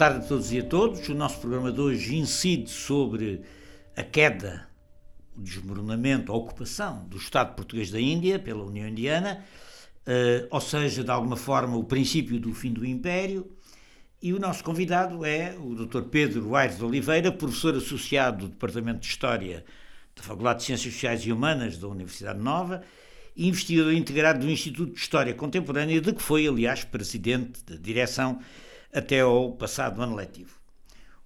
Tarde a todos e a todos. O nosso programa de hoje incide sobre a queda, o desmoronamento, a ocupação do Estado português da Índia pela União Indiana, uh, ou seja, de alguma forma, o princípio do fim do Império. E o nosso convidado é o Dr. Pedro Aires de Oliveira, professor associado do Departamento de História da Faculdade de Ciências Sociais e Humanas da Universidade Nova e investigador integrado do Instituto de História Contemporânea, de que foi, aliás, presidente da direção até ao passado ano letivo.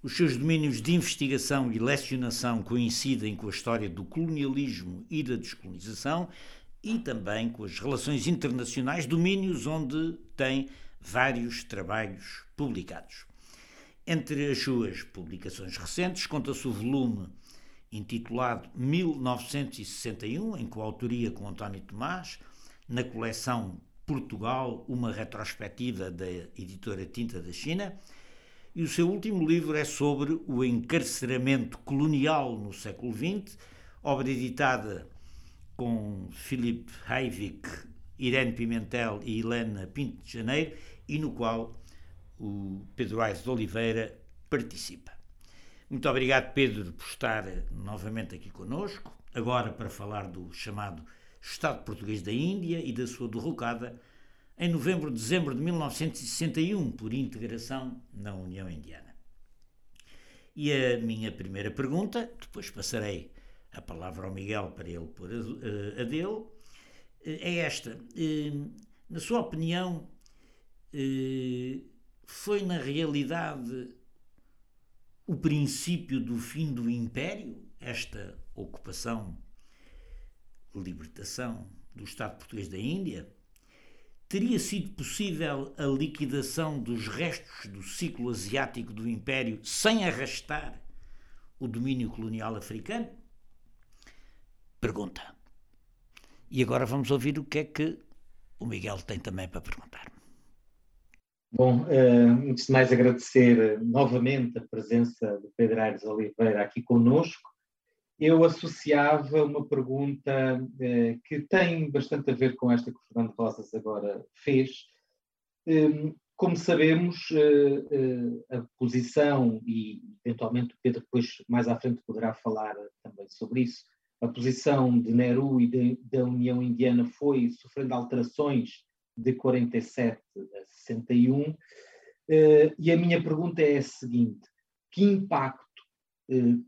Os seus domínios de investigação e lecionação coincidem com a história do colonialismo e da descolonização e também com as relações internacionais, domínios onde tem vários trabalhos publicados. Entre as suas publicações recentes, conta-se o volume intitulado 1961, em coautoria com António Tomás, na coleção Portugal, uma retrospectiva da editora Tinta da China. E o seu último livro é sobre o encarceramento colonial no século XX, obra editada com Philip Hayvik, Irene Pimentel e Helena Pinto de Janeiro, e no qual o Pedro Aires de Oliveira participa. Muito obrigado, Pedro, por estar novamente aqui conosco, agora para falar do chamado Estado Português da Índia e da sua derrocada em novembro-dezembro de 1961 por integração na União Indiana. E a minha primeira pergunta, depois passarei a palavra ao Miguel para ele pôr a, a dele, é esta. Eh, na sua opinião, eh, foi na realidade o princípio do fim do Império, esta ocupação libertação do Estado português da Índia, teria sido possível a liquidação dos restos do ciclo asiático do Império sem arrastar o domínio colonial africano? Pergunta. E agora vamos ouvir o que é que o Miguel tem também para perguntar. Bom, uh, antes de mais agradecer novamente a presença do Pedro Aires Oliveira aqui conosco eu associava uma pergunta eh, que tem bastante a ver com esta que o Fernando Rosas agora fez. Um, como sabemos, eh, eh, a posição, e eventualmente o Pedro depois mais à frente poderá falar também sobre isso, a posição de Nehru e de, da União Indiana foi sofrendo alterações de 47 a 61. E a minha pergunta é a seguinte: que impacto eh,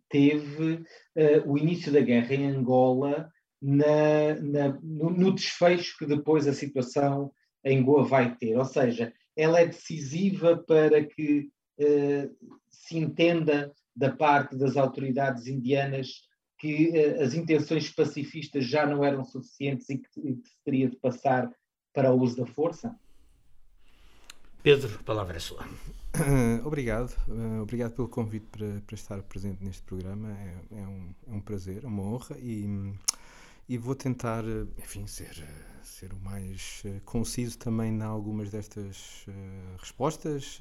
teve uh, o início da guerra em Angola na, na, no, no, desfecho que depois a situação em Goa vai ter. Ou seja, ela é decisiva para que uh, se entenda da parte das autoridades indianas que as intenções pacifistas já não eram suficientes e que, e que se teria de passar para o uso da força? Pedro, palavra é sua. obrigado, uh, obrigado pelo convite para, para, estar presente neste programa. É, é, um, é um, prazer, uma honra e, e vou tentar, enfim, ser, ser o mais uh, conciso também em algumas destas uh, respostas.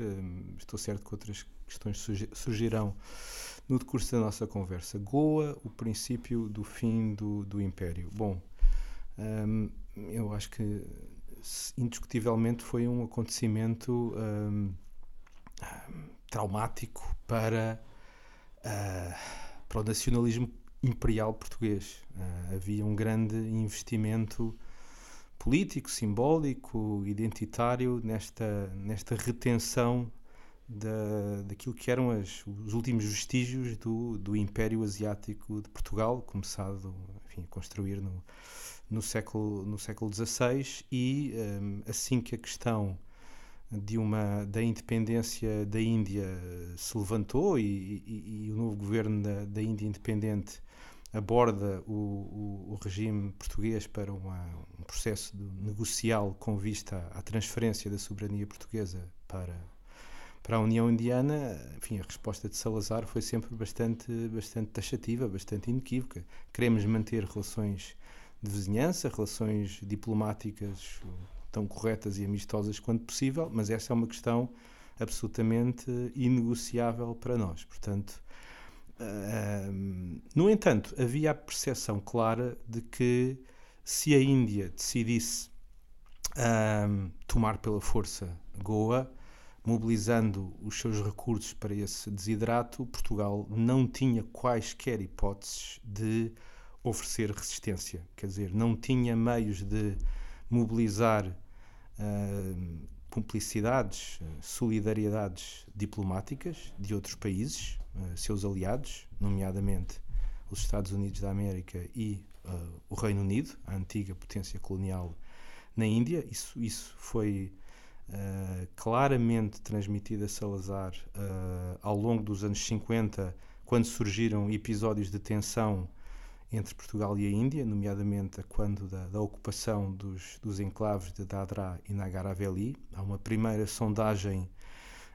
estou certo que outras questões surgirão no decurso da nossa conversa. Goa, o princípio do fim do, do Império. Bom, um, eu acho que indiscutivelmente foi um acontecimento um, um, traumático para, uh, para o nacionalismo imperial português. Uh, havia um grande investimento político, simbólico, identitário nesta, nesta retenção da, daquilo que eram as, os últimos vestígios do, do Império Asiático de Portugal, começado enfim, a construir no, no século no século XVI e um, assim que a questão de uma da independência da Índia se levantou e, e, e o novo governo da, da Índia independente aborda o, o, o regime português para uma, um processo negocial com vista à transferência da soberania portuguesa para para a União Indiana, enfim, a resposta de Salazar foi sempre bastante bastante taxativa, bastante inequívoca. Queremos manter relações de vizinhança, relações diplomáticas tão corretas e amistosas quanto possível, mas essa é uma questão absolutamente inegociável para nós. Portanto, uh, no entanto, havia a percepção clara de que se a Índia decidisse uh, tomar pela força Goa, mobilizando os seus recursos para esse desidrato, Portugal não tinha quaisquer hipóteses de oferecer resistência. Quer dizer, não tinha meios de mobilizar uh, cumplicidades, solidariedades diplomáticas de outros países, uh, seus aliados, nomeadamente os Estados Unidos da América e uh, o Reino Unido, a antiga potência colonial na Índia. Isso, isso foi uh, claramente transmitida a Salazar ao longo dos anos 50, quando surgiram episódios de tensão entre Portugal e a Índia, nomeadamente quando da, da ocupação dos, dos enclaves de Dadra e Nagar Haveli. Há uma primeira sondagem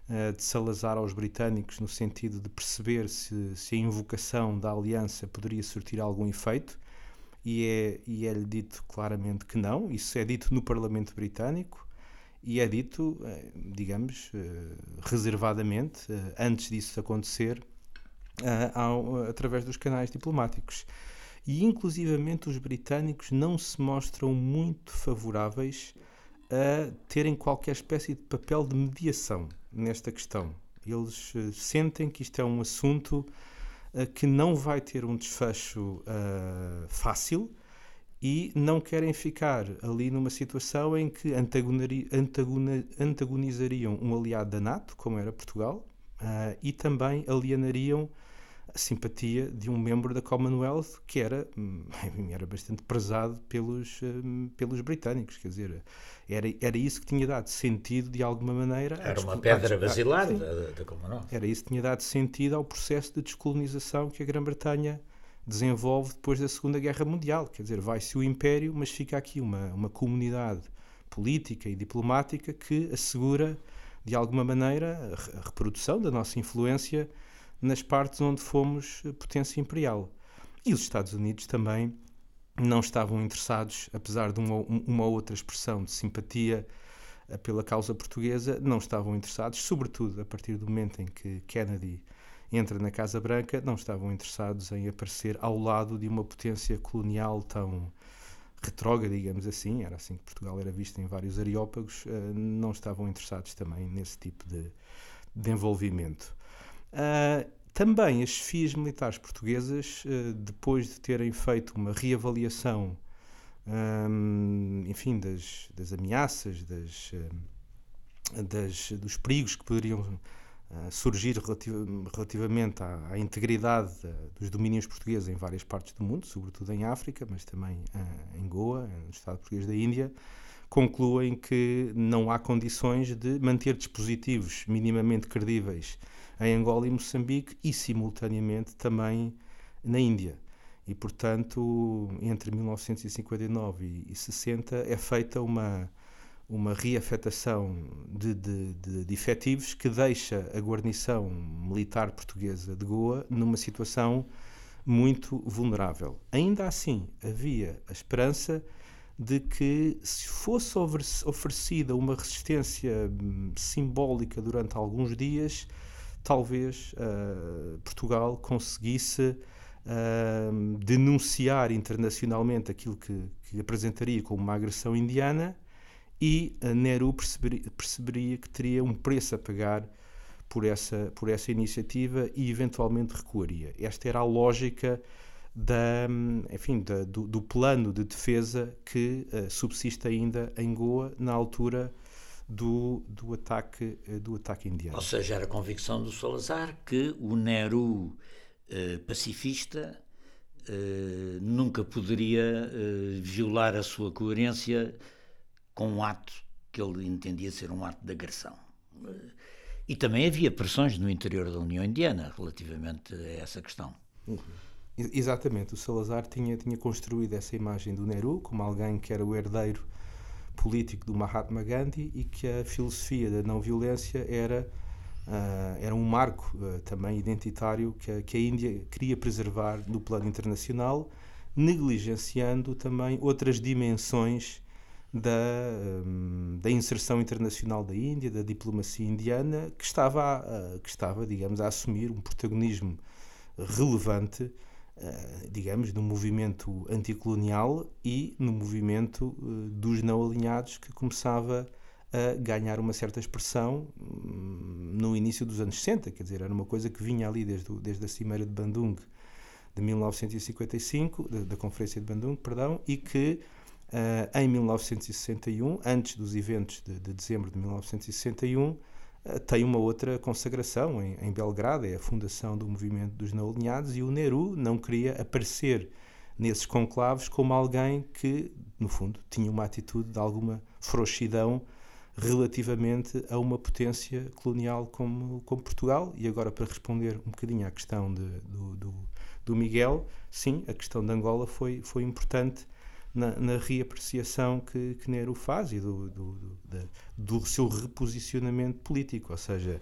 uh, de Salazar aos britânicos no sentido de perceber se, se a invocação da aliança poderia surtir algum efeito e é, e é-lhe dito claramente que não. Isso é dito no Parlamento Britânico e é dito, eh, digamos, eh, reservadamente, antes disso acontecer, através dos canais diplomáticos. E, inclusivamente, os britânicos não se mostram muito favoráveis a terem qualquer espécie de papel de mediação nesta questão. Eles sentem que isto é um assunto que não vai ter um desfecho fácil e não querem ficar ali numa situação em que antagonizariam um aliado da NATO, como era Portugal, uh, e também alienariam a simpatia de um membro da Commonwealth que era, era bastante prezado pelos, hum, pelos britânicos. Quer dizer, era, era isso que tinha dado sentido, de alguma maneira. Era uma pedra basilar da, da Commonwealth. Era isso que tinha dado sentido ao processo de descolonização que a Grã-Bretanha desenvolve depois da Segunda Guerra Mundial. Quer dizer, vai-se o Império, mas fica aqui uma, uma comunidade política e diplomática que assegura, de alguma maneira, a reprodução da nossa influência nas partes onde fomos potência imperial. E os Estados Unidos também não estavam interessados, apesar de uma, uma outra expressão de simpatia eh, pela causa portuguesa, não estavam interessados, sobretudo a partir do momento em que Kennedy entra na Casa Branca, não estavam interessados em aparecer ao lado de uma potência colonial tão retrógrada, digamos assim, era assim que Portugal era visto em vários areópagos, uh, não estavam interessados também nesse tipo de, de envolvimento. Uh, também as FIAs militares portuguesas, uh, depois de terem feito uma reavaliação, um, enfim, das, das ameaças, das, das, dos perigos que poderiam surgir relativamente à, à integridade dos domínios portugueses em várias partes do mundo, sobretudo em África, mas também em Goa, no Estado português da Índia, concluem que não há condições de manter dispositivos minimamente credíveis em Angola e Moçambique e, simultaneamente, também na Índia. E, portanto, entre 1959 e 60 é feita uma uma reafetação de, de, de, de efetivos que deixa a guarnição militar portuguesa de Goa numa situação muito vulnerável. Ainda assim, havia a esperança de que, se fosse oferecida uma resistência hum, simbólica durante alguns dias, talvez uh, Portugal conseguisse uh, denunciar internacionalmente aquilo que, que apresentaria como uma agressão indiana e Nehru perceberia, perceberia, que teria um preço a pagar por essa, por essa iniciativa e eventualmente recuaria. Esta era a lógica da, enfim, da, do, do, plano de defesa que uh, subsiste ainda em Goa na altura do, do, ataque, uh, do ataque indiano. Ou seja, era a convicção do Salazar que o Nehru uh, pacifista nunca poderia violar a sua coerência com um ato que ele entendia ser um ato de agressão. E também havia pressões no interior da União Indiana relativamente a essa questão. Uhum. Exatamente, o Salazar tinha, tinha construído essa imagem do Nehru como alguém que era o herdeiro político do Mahatma Gandhi e que a filosofia da não violência era, uh, era um marco uh, também identitário que a, que a Índia queria preservar no plano internacional, negligenciando também outras dimensões da, hum, da inserção internacional da Índia, da diplomacia indiana, que estava, a, que estava, digamos, a assumir um protagonismo relevante, digamos, no movimento anticolonial e no movimento eh, dos não alinhados que começava a ganhar uma certa expressão hum, no início dos anos 60, quer dizer, era uma coisa que vinha ali desde, desde a Cimeira de Bandung de 1955, da, da Conferência de Bandung, perdão, e que uh, em 1961, antes dos eventos de, de dezembro de 1961, uh, tem uma outra consagração em, em, Belgrado, é a fundação do movimento dos não alinhados, e o Nehru não queria aparecer nesses conclaves como alguém que, no fundo, tinha uma atitude de alguma frouxidão relativamente a uma potência colonial como, como Portugal. E agora, para responder um bocadinho à questão de, do, do, do, Miguel, sim, a questão de Angola foi, foi importante na, na reapreciação que, que Nero faz e do, do, do, do seu reposicionamento político. Ou seja,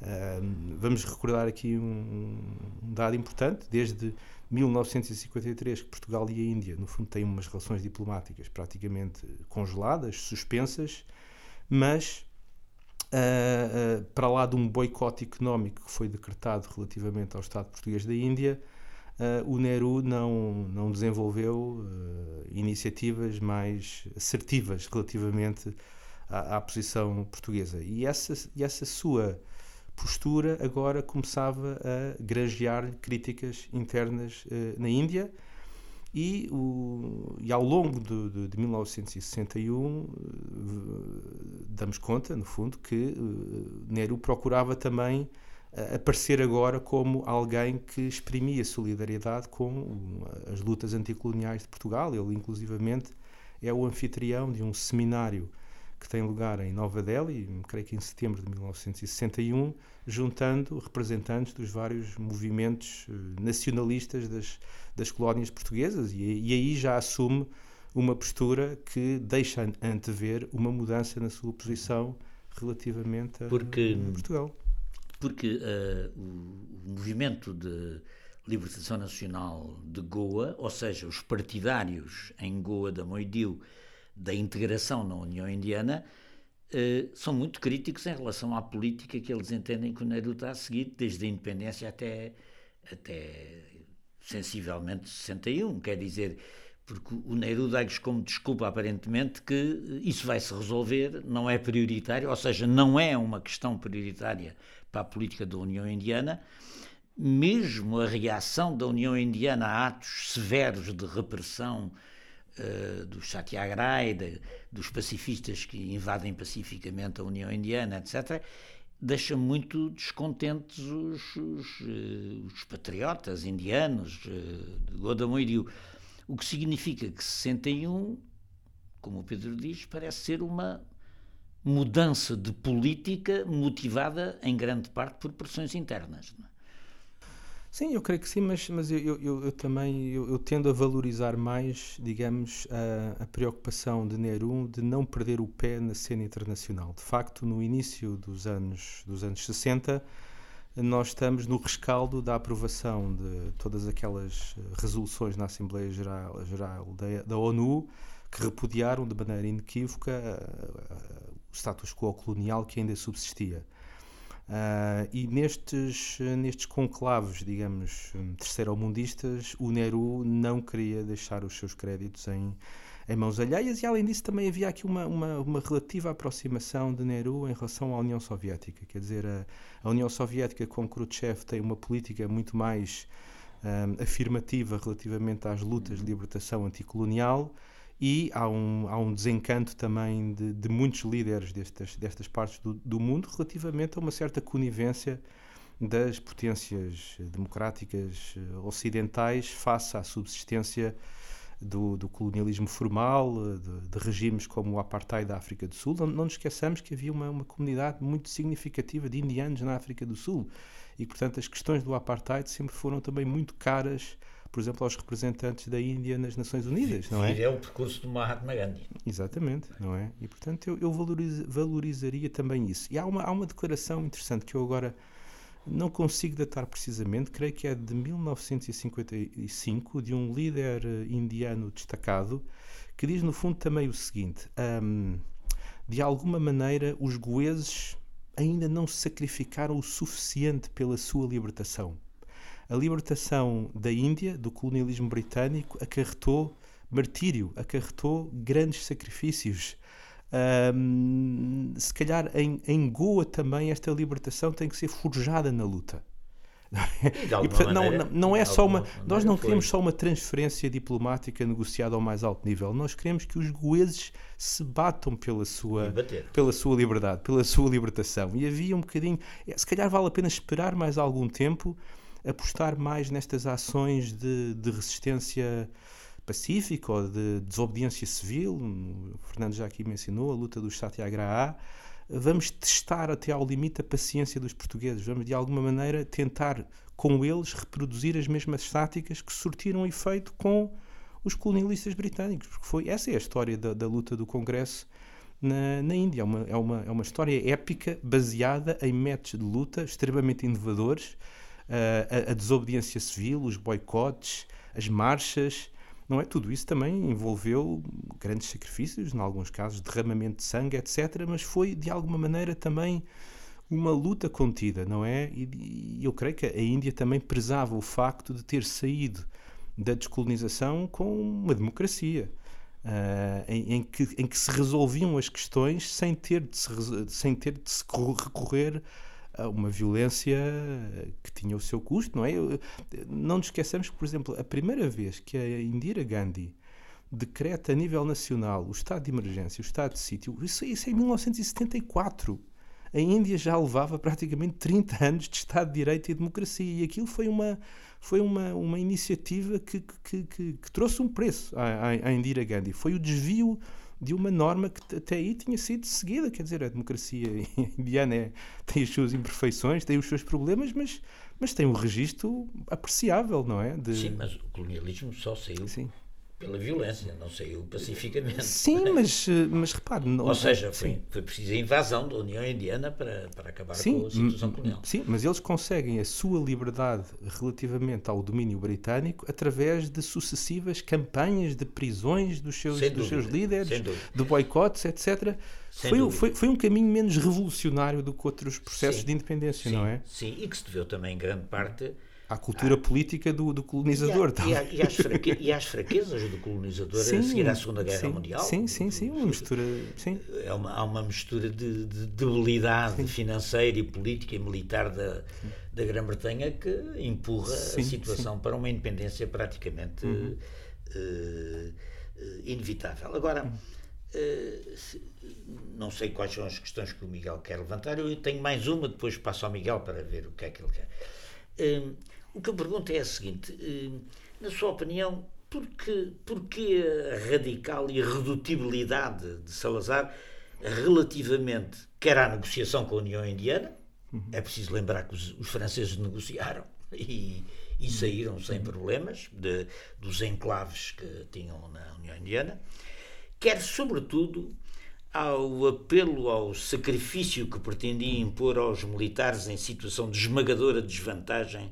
uh, vamos recordar aqui um, um dado importante: desde 1953 que Portugal e a Índia, no fundo, têm umas relações diplomáticas praticamente congeladas, suspensas mas uh, uh, para lá de um boicote económico que foi decretado relativamente ao Estado português da Índia, uh, o Nehru não, não desenvolveu iniciativas mais assertivas relativamente à, à, posição portuguesa. E essa, e essa sua postura agora começava a granjear críticas internas na Índia e, o, e ao longo de, de, de 1961 eh, damos conta, no fundo, que uh, Nehru procurava também uh, aparecer agora como alguém que exprimia solidariedade com as lutas anticoloniais de Portugal. Ele, inclusivamente, é o anfitrião de um seminário que tem lugar em Nova Delhi, creio que em setembro de 1961, juntando representantes dos vários movimentos nacionalistas das das colónias portuguesas e, e aí já assume uma postura que deixa antever uma mudança na sua posição relativamente a, porque, a Portugal. Porque uh, o, o, movimento de libertação nacional de Goa, ou seja, os partidários em Goa da Moidiu da integração na União Indiana, uh, são muito críticos em relação à política que eles entendem que o Nehru está a seguir, desde a independência até, até sensivelmente 61, quer dizer, porque o Nehru dá-lhes como desculpa, aparentemente, que isso vai se resolver, não é prioritário, ou seja, não é uma questão prioritária para a política da União Indiana. Mesmo a reação da União Indiana a atos severos de repressão uh, dos satyagraha, dos pacifistas que invadem pacificamente a União Indiana, etc., deixa muito descontentes os, os, eh, os patriotas indianos eh, de Godamoiriu. O que significa que 61, como o Pedro diz, parece ser uma mudança de política motivada em grande parte por pressões internas. É? Sim, eu creio que sim, mas, mas eu, eu, eu também eu, eu, tendo a valorizar mais, digamos, a, a, preocupação de Nehru de não perder o pé na cena internacional. De facto, no início dos anos, dos anos 60, nós estamos no rescaldo da aprovação de todas aquelas resoluções na Assembleia Geral, Geral da, da ONU que repudiaram de maneira inequívoca o status quo colonial que ainda subsistia. Uh, e nestes, nestes conclaves, digamos, terceiro-mundistas, o Nehru não queria deixar os seus créditos em, em mãos alheias e, além disso, também havia aqui uma, uma, uma, relativa aproximação de Nehru em relação à União Soviética. Quer dizer, a, a União Soviética com Khrushchev tem uma política muito mais um, afirmativa relativamente às lutas de libertação anticolonial e há um, há um desencanto também de, de muitos líderes destas, destas partes do, do, mundo relativamente a uma certa conivência das potências democráticas eh, ocidentais face à subsistência do, do colonialismo formal, de, de, regimes como o apartheid da África do Sul. Não, não nos esqueçamos que havia uma, uma comunidade muito significativa de indianos na África do Sul e, portanto, as questões do apartheid sempre foram também muito caras por exemplo, aos representantes da Índia nas Nações Unidas, não é? É o percurso do Mahatma Gandhi. Exatamente, não é? E, portanto, eu, eu valoriz, valorizaria também isso. E há uma, há uma declaração interessante que eu agora não consigo datar precisamente, creio que é de 1955, de um líder eh, indiano destacado, que diz no fundo também o seguinte: um, de alguma maneira, os goeses ainda não se sacrificaram o suficiente pela sua libertação. A libertação da Índia do colonialismo britânico acarretou martírio, acarretou grandes sacrifícios. Um, se calhar em, em Goa também esta libertação tem que ser forjada na luta. E, portanto, maneira, não, não é só uma. Nós não queremos só uma transferência diplomática negociada ao mais alto nível. Nós queremos que os goeses se batam pela sua, pela sua liberdade, pela sua libertação. E havia um bocadinho. É, se calhar vale a pena esperar mais algum tempo, apostar mais nestas ações de, de resistência pacífica ou de desobediência civil. O Fernando já aqui mencionou a luta dos Satyagraha. Vamos testar até ao limite a paciência dos portugueses. Vamos, de alguma maneira, tentar com eles reproduzir as mesmas táticas que surtiram efeito com os colonialistas britânicos. Porque foi, essa é a história da, da luta do Congresso na, na Índia. É uma, é, uma, é uma história épica baseada em métodos de luta extremamente inovadores. Uh, a, a desobediência civil, os boicotes, as marchas, não é? Tudo isso também envolveu grandes sacrifícios, em alguns casos derramamento de sangue, etc. Mas foi de alguma maneira também uma luta contida, não é? E, eu creio que a Índia também prezava o facto de ter saído da descolonização com uma democracia. Uh, em, em, que, em que se resolviam as questões sem ter de se, sem ter de se recorrer uma violência que tinha o seu custo, não é? Não nos esqueçamos que, por exemplo, a primeira vez que a Indira Gandhi decreta a nível nacional o estado de emergência, o estado de sítio, isso, isso é em 1974. A Índia já levava praticamente 30 anos de Estado de Direito e democracia e aquilo foi uma, foi uma, uma iniciativa que, que, que, que trouxe um preço à, à Indira Gandhi. Foi o desvio de uma norma que até aí tinha sido seguida. Quer dizer, a democracia indiana é, tem as suas imperfeições, tem os seus problemas, mas, mas tem um registro apreciável, não é? De... Sim, mas o colonialismo só saiu Sim pela violência, não saiu pacificamente. Sim, mas, mas repare. Não, Ou seja, foi, foi preciso a invasão da União Indiana para, para acabar sim, com a situação colonial. Sim, mas eles conseguem a sua liberdade relativamente ao domínio britânico através de sucessivas campanhas de prisões dos seus, dos seus líderes, de boicotes, etc. Foi, foi, foi, um caminho menos revolucionário do que outros processos sim, de independência, não é? Sim, e que se deveu também em grande parte à cultura ah. política do, do colonizador. E, a, e, às fraque, e, às fraquezas do colonizador sim, a seguir à Segunda Guerra sim, Mundial. Sim, sim, sim, uma mistura. Sim. É uma, há uma mistura de, de debilidade sim. financeira e política e militar da, da Grã-Bretanha que empurra a situação para uma independência praticamente uhum. uh, inevitável. Agora. Uh, não sei quais são as questões que o Miguel quer levantar. Eu tenho mais uma, depois passo ao Miguel para ver o que é que ele quer. Uh, o que eu pergunto é a seguinte: eh, na sua opinião, porquê, porquê a radical irredutibilidade de Salazar relativamente quer à negociação com a União Indiana? Uhum. É preciso lembrar que os, os franceses negociaram e, e saíram sem uhum. problemas de, dos enclaves que tinham na União Indiana. Quer, sobretudo, ao apelo ao sacrifício que pretendia impor aos militares em situação de esmagadora desvantagem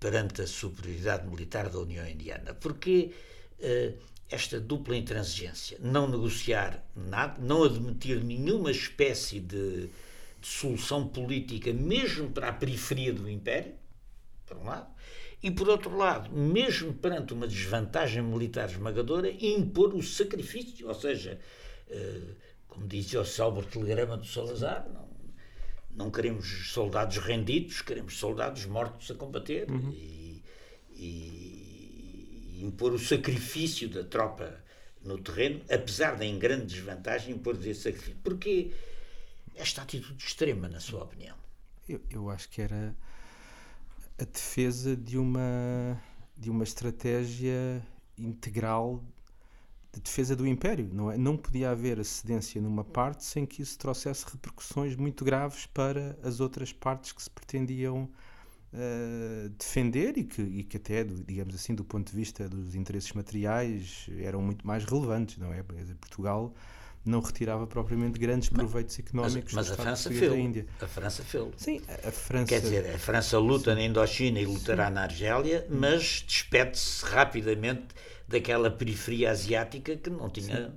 perante a superioridade militar da União Indiana. Porque uh, esta dupla intransigência, não negociar nada, não admitir nenhuma espécie de, de solução política, mesmo para a periferia do Império, por um lado, e por outro lado, mesmo perante uma desvantagem militar esmagadora, impor o sacrifício, ou seja, uh, como dizia o célebre telegrama do Salazar, não, não queremos soldados rendidos, queremos soldados mortos a combater uhum. e, e, impor o sacrifício da tropa no terreno, apesar de em grande desvantagem impor esse sacrifício. Porquê esta atitude extrema, na sua opinião? Eu, eu acho que era a defesa de uma, de uma estratégia integral de defesa do império, não é? Não podia haver acedência numa parte sem que isso trouxesse repercussões muito graves para as outras partes que se pretendiam uh, defender e que, e que até, digamos assim, do ponto de vista dos interesses materiais, eram muito mais relevantes, não é? Portugal não retirava propriamente grandes proveitos económicos mas, mas a França fez. A França fez. Sim, a França. Quer dizer, a França luta Sim. na Indochina e lutará Sim. na Argélia, mas despede-se rapidamente daquela periferia asiática que não tinha.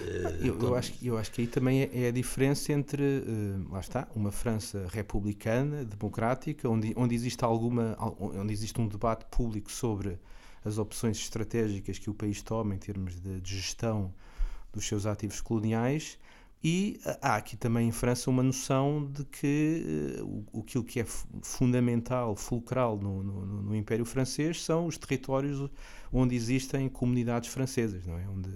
Uh, eu, eu, acho, eu acho que aí também é, é a diferença entre, uh, lá está, uma França republicana, democrática, onde, onde, existe alguma, onde existe um debate público sobre as opções estratégicas que o país toma em termos de, de gestão dos seus ativos coloniais e há aqui também em França uma noção de que uh, aquilo que é fundamental, fulcral no, no, no, Império Francês são os territórios onde existem comunidades francesas, não é? Onde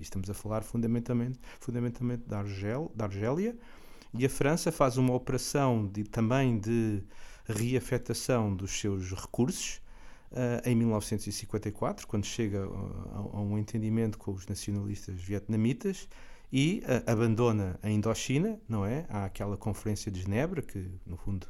estamos a falar fundamentalmente, fundamentalmente da, Argel, da Argélia e a França faz uma operação de, também de reafetação dos seus recursos uh, em 1954, quando chega a, a um entendimento com os nacionalistas vietnamitas e uh, abandona a Indochina, não é? Há aquela Conferência de Genebra, que no fundo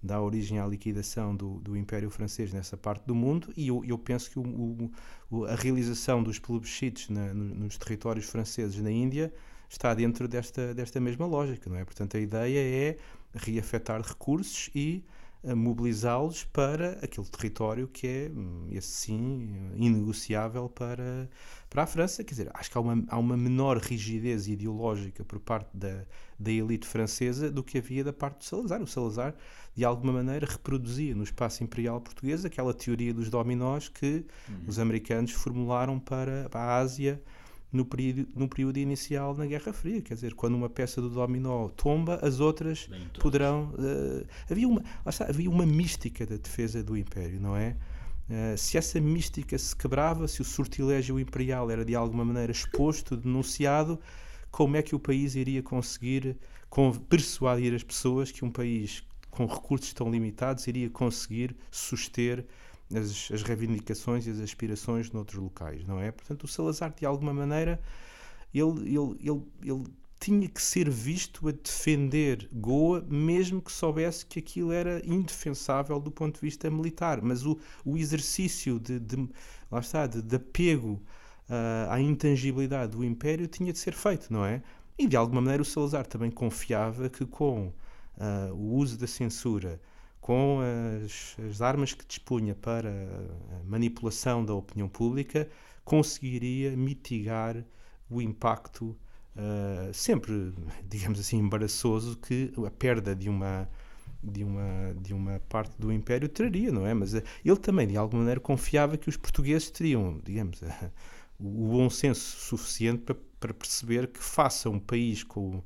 dá origem à liquidação do, do Império Francês nessa parte do mundo, e eu, eu penso que o, o, a realização dos plebiscitos na, nos territórios franceses na Índia está dentro desta, desta mesma lógica, não é? Portanto, a ideia é reafetar recursos e mobilizá-los para aquele território que é, hum, esse sim, inegociável para, para a França. Quer dizer, acho que há uma, há uma menor rigidez ideológica por parte da, da elite francesa do que havia da parte do Salazar. O Salazar, de alguma maneira, reproduzia no espaço imperial português aquela teoria dos dominós que uhum. os americanos formularam para, para a Ásia no período, no período inicial na Guerra Fria. Quer dizer, quando uma peça do dominó tomba, as outras poderão. Uh, havia, uma, está, havia uma mística da defesa do Império, não é? Uh, se essa mística se quebrava, se o sortilégio imperial era de alguma maneira exposto, denunciado, como é que o país iria conseguir persuadir as pessoas que um país com recursos tão limitados iria conseguir suster as, as reivindicações e as aspirações noutros locais, não é? Portanto, o Salazar, de alguma maneira, ele, ele, ele, ele tinha que ser visto a defender Goa, mesmo que soubesse que aquilo era indefensável do ponto de vista militar. Mas o, o exercício de, de, lá está, de, de apego uh, à intangibilidade do Império tinha de ser feito, não é? E de alguma maneira o Salazar também confiava que com uh, o uso da censura com as, as, armas que dispunha para a manipulação da opinião pública, conseguiria mitigar o impacto uh, sempre, digamos assim, embaraçoso que a perda de uma de uma de uma parte do império traria, não é? Mas uh, ele também de alguma maneira confiava que os portugueses teriam, digamos, uh, o bom senso suficiente para, para perceber que faça um país com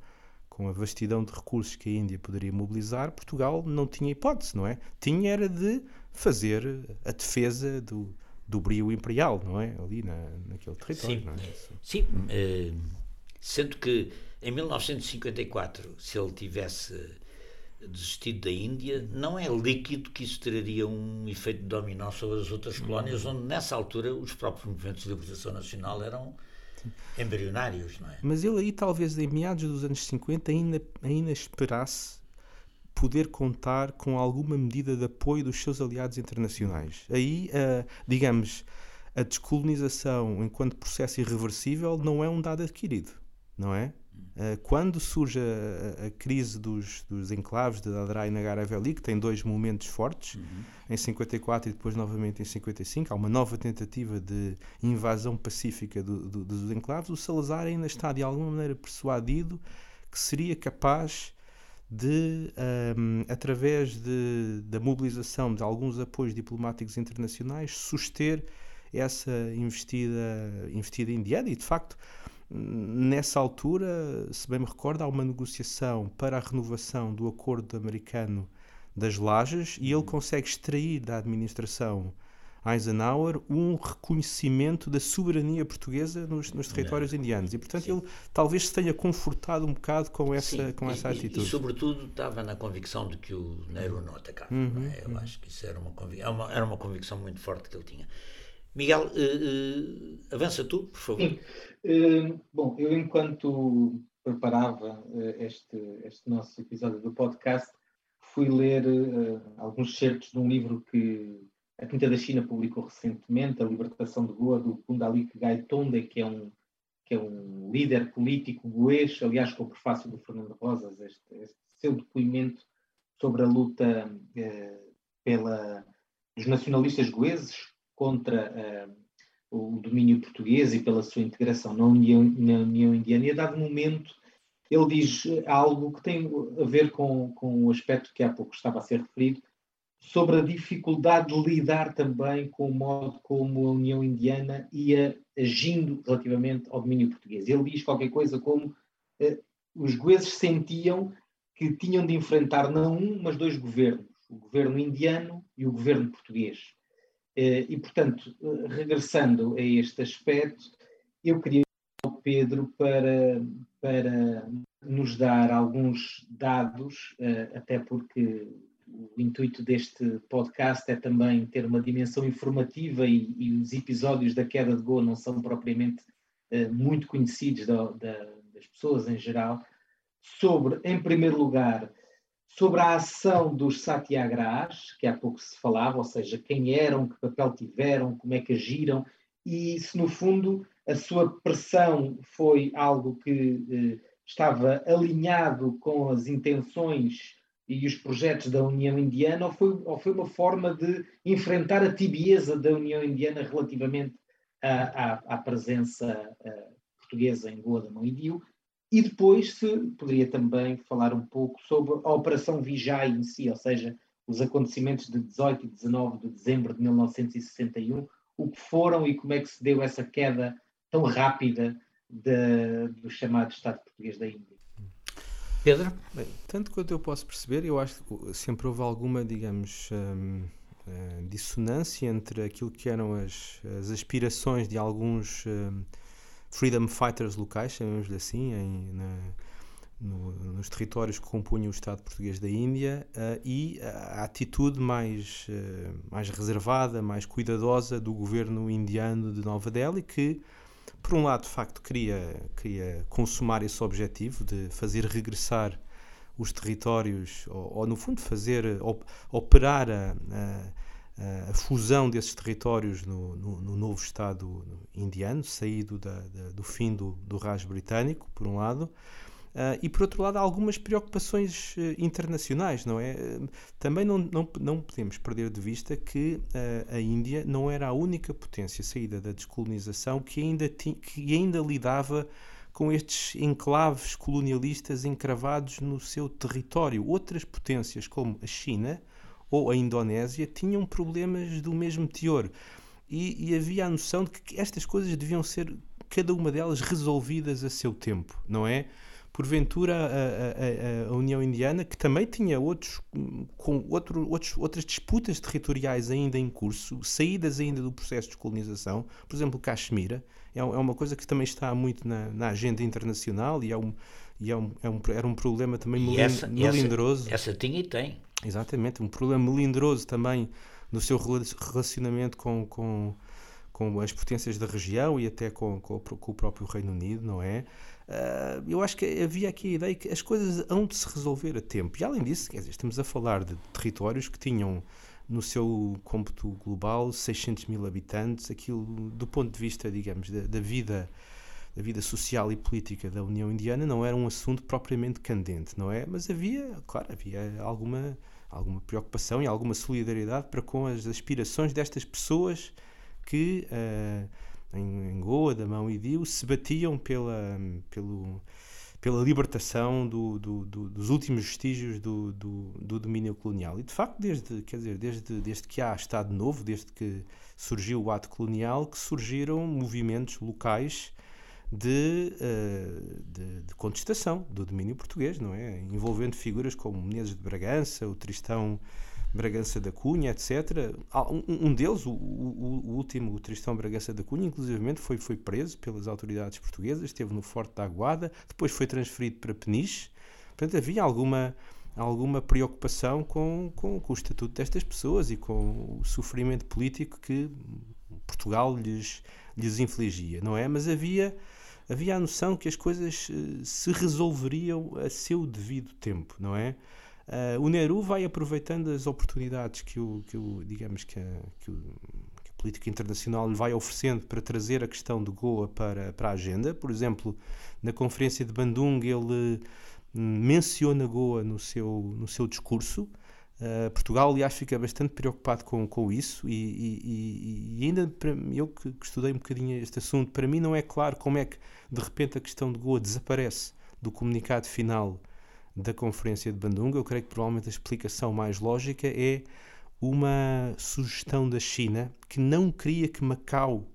com a vastidão de recursos que a Índia poderia mobilizar, Portugal não tinha hipótese, não é? Tinha era de fazer a defesa do, do brio imperial, não é? Ali na, naquele território, sim, não é? Sim, uh, sendo que em 1954, se ele tivesse desistido da Índia, não é líquido que isso teria um efeito dominó sobre as outras colónias, onde nessa altura os próprios movimentos de libertação nacional eram embrionários, não é? Mas ele aí, talvez em meados dos anos 50, ainda, ainda esperasse poder contar com alguma medida de apoio dos seus aliados internacionais. Aí, uh, digamos, a descolonização enquanto processo irreversível não é um dado adquirido, não é? Eh, quando surge a, a, crise dos, dos enclaves de Dadra e Nagaraveli, que tem dois momentos fortes, uhum. em 54 e depois novamente em 55, há uma nova tentativa de invasão pacífica do, do, dos enclaves, o Salazar ainda está de alguma maneira persuadido que seria capaz de, um, ehm, através de, da mobilização de alguns apoios diplomáticos internacionais, suster essa investida, investida indiana e, de facto, Nessa altura, se bem me recordo, há uma negociação para a renovação do acordo americano das lajes e ele uhum. consegue extrair da administração Eisenhower um reconhecimento da soberania portuguesa nos, nos territórios indianos e portanto Sim. ele talvez se tenha confortado um bocado com essa Sim. com essa e, atitude e, sobretudo estava na convicção de que o Nehru não atacava uhum, é? eu uhum. acho que isso era uma, era uma, era uma convicção muito forte que ele tinha Miguel, uh, uh, avança tu, por favor. Sim. Uh, bom, eu enquanto preparava este, este nosso episódio do podcast, fui ler alguns certos de um livro que a Quinta da China publicou recentemente, A Libertação de Goa, do Pundalik Gaitonde, que é um, que é um líder político goês, aliás, com o prefácio do Fernando Rosas, este, este seu depoimento sobre a luta pela, dos nacionalistas goeses contra uh, o domínio português e pela sua integração na União, na União Indiana, e a dado momento ele diz algo que tem a ver com, com o aspecto que há pouco estava a ser referido, sobre a dificuldade de lidar também com o modo como a União Indiana ia agindo relativamente ao domínio português. Ele diz qualquer coisa como eh, os goeses sentiam que tinham de enfrentar não um, mas dois governos, o governo indiano e o governo português. Eh, e, portanto, eh, regressando a este aspecto, eu queria ao Pedro para, para nos dar alguns dados, eh, até porque o intuito deste podcast é também ter uma dimensão informativa e, e os episódios da queda de Goa não são propriamente muito conhecidos da, da, das pessoas em geral, sobre, em primeiro lugar, sobre a ação dos satyagrahas, que há pouco se falava, ou seja, quem eram, que papel tiveram, como é que agiram, e se no fundo a sua pressão foi algo que eh, estava alinhado com as intenções e os projetos da União Indiana, ou foi, ou foi uma forma de enfrentar a tibieza da União Indiana relativamente à, presença uh, portuguesa em Goa da Mão e Dio, e depois se poderia também falar um pouco sobre a Operação Vijay em si, ou seja, os acontecimentos de 18 e 19 de dezembro de 1961, o que foram e como é que se deu essa queda tão rápida de, do chamado Estado português da Índia. Pedro? Bem, tanto quanto eu posso perceber, eu acho que sempre houve alguma, digamos, hum, hum, dissonância entre aquilo que eram as, as aspirações de alguns hum, freedom fighters locais, chamemos-lhe assim, em, na, no, nos territórios que compunham o Estado português da Índia uh, e a atitude mais, uh, mais reservada, mais cuidadosa do governo indiano de Nova Delhi, que, por um lado, de facto, queria, queria consumar esse objetivo de fazer regressar os territórios, ou, ou no fundo, fazer, operar a, a a fusão desses territórios no, no, no novo Estado indiano, saído da, da, do fim do, do Raj britânico, por um lado, uh, e por outro lado algumas preocupações uh, internacionais, não é? também não, não, não podemos perder de vista que a Índia não era a única potência saída da descolonização que ainda, ti, que ainda lidava com estes enclaves colonialistas encravados no seu território. Outras potências, como a China, ou a Indonésia tinham problemas do mesmo teor. E, e, havia a noção de que estas coisas deviam ser, cada uma delas, resolvidas a seu tempo, não é? Porventura, a, a, a União Indiana, que também tinha outros, com outro, outros, outras disputas territoriais ainda em curso, saídas ainda do processo de colonização, por exemplo, Caxemira, é, é uma coisa que também está muito na, na agenda internacional e, é um, e é um, é um, era um problema também melindroso. Essa, essa tinha e tem. Exatamente, um problema melindroso também no seu relacionamento com, com, com as potências da região e até com, com, com o próprio Reino Unido, não é? Uh, eu acho que havia aqui a ideia que as coisas hão de se resolver a tempo. E além disso, dizer, estamos a falar de territórios que tinham no seu cômputo global 600 mil habitantes, aquilo do ponto de vista, digamos, da, da vida da vida social e política da União Indiana não era um assunto propriamente candente, não é? Mas havia, claro, havia alguma alguma preocupação e alguma solidariedade para com as aspirações destas pessoas que uh, em, Goa, Damão e Dio se batiam pela, pelo, pela libertação do, do, do, dos últimos vestígios do, do, domínio colonial. E de facto, desde, quer dizer, desde, desde que há Estado Novo, desde que surgiu o ato colonial, que surgiram movimentos locais de, uh, de, de, contestação do domínio português, não é? Envolvendo figuras como Menezes de Bragança, o Tristão Bragança da Cunha, etc. Um, um deles, o, o, o, último, o Tristão Bragança da Cunha, inclusivamente foi, foi preso pelas autoridades portuguesas, esteve no Forte da Aguada, depois foi transferido para Peniche. Portanto, havia alguma alguma preocupação com, com, com, o estatuto destas pessoas e com o sofrimento político que Portugal lhes, lhes infligia, não é? Mas havia havia a noção que as coisas uh, se resolveriam a seu devido tempo, não é? Uh, o Nehru vai aproveitando as oportunidades que o, que o digamos que a, que, o, que a política internacional lhe vai oferecendo para trazer a questão de Goa para, para a agenda. Por exemplo, na conferência de Bandung ele hum, menciona Goa no seu, no seu discurso Uh, Portugal, aliás, fica bastante preocupado com, com isso e, e, e ainda para, eu que, que, estudei um bocadinho este assunto, para mim não é claro como é que de repente a questão de Goa desaparece do comunicado final da Conferência de Bandung. Eu creio que provavelmente a explicação mais lógica é uma sugestão da China que não queria que Macau